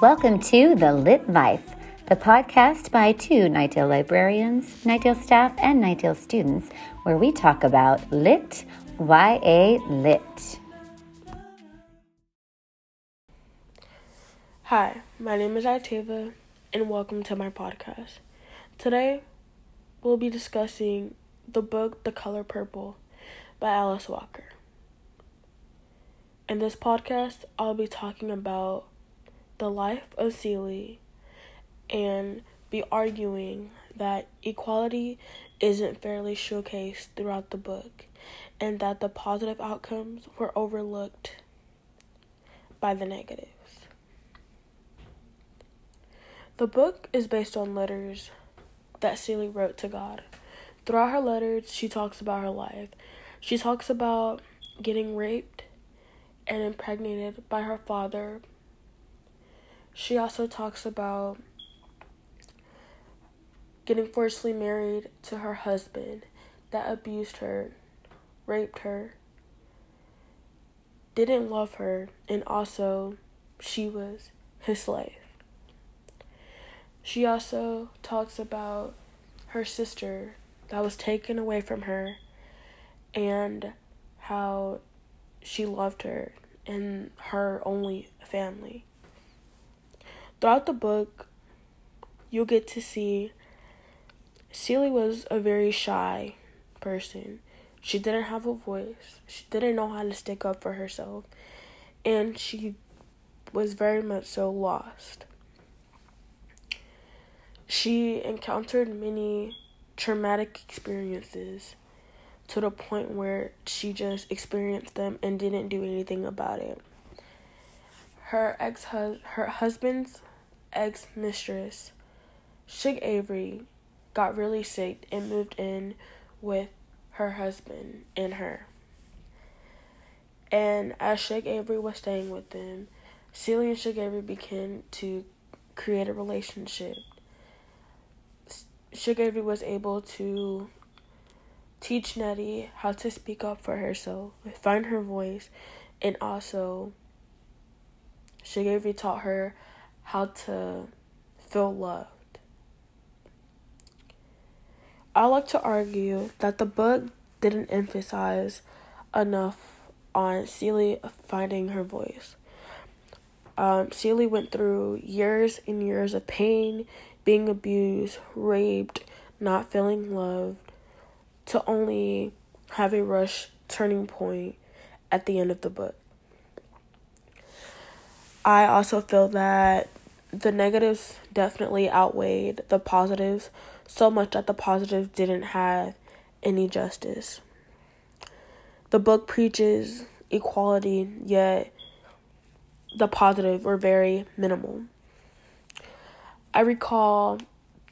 Welcome to The Lit Life, the podcast by two Knightdale librarians, Knightdale staff, and Knightdale students, where we talk about lit, YA lit. Hi, my name is Itava, and welcome to my podcast. Today, we'll be discussing the book The Color Purple by Alice Walker. In this podcast, I'll be talking about the life of Celie and be arguing that equality isn't fairly showcased throughout the book and that the positive outcomes were overlooked by the negatives. The book is based on letters that Celie wrote to God. Throughout her letters, she talks about her life. She talks about getting raped and impregnated by her father she also talks about getting forcibly married to her husband that abused her, raped her, didn't love her, and also she was his slave. She also talks about her sister that was taken away from her and how she loved her and her only family. Throughout the book, you'll get to see Celie was a very shy person. She didn't have a voice. She didn't know how to stick up for herself. And she was very much so lost. She encountered many traumatic experiences to the point where she just experienced them and didn't do anything about it. Her ex her husband's ex mistress, Shug Avery, got really sick and moved in with her husband and her. And as Shug Avery was staying with them, Celie and Shug Avery began to create a relationship. Shug Avery was able to teach Nettie how to speak up for herself, find her voice, and also Shug Avery taught her how to feel loved. I like to argue that the book didn't emphasize enough on Celie finding her voice. Um, Celie went through years and years of pain, being abused, raped, not feeling loved, to only have a rush turning point at the end of the book. I also feel that the negatives definitely outweighed the positives so much that the positives didn't have any justice. The book preaches equality, yet the positive were very minimal. I recall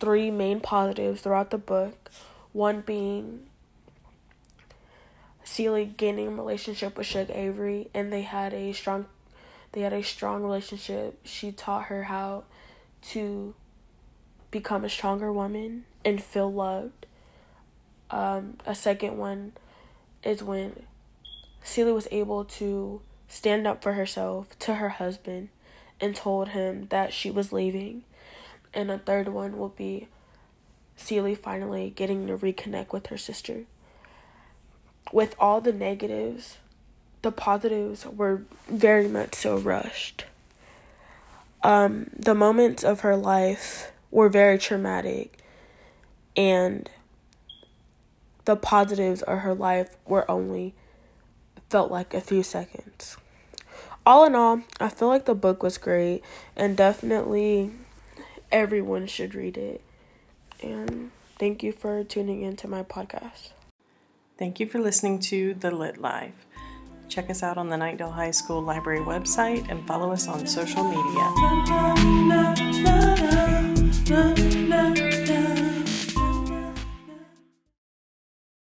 three main positives throughout the book, one being Celie gaining a relationship with Shug Avery and they had a strong they had a strong relationship. She taught her how to become a stronger woman and feel loved. Um, a second one is when Celie was able to stand up for herself to her husband and told him that she was leaving. And a third one will be Celie finally getting to reconnect with her sister. With all the negatives the positives were very much so rushed. Um, the moments of her life were very traumatic, and the positives of her life were only felt like a few seconds. All in all, I feel like the book was great, and definitely everyone should read it. And thank you for tuning into my podcast. Thank you for listening to The Lit Life. Check us out on the Knightdale High School Library website and follow us on social media.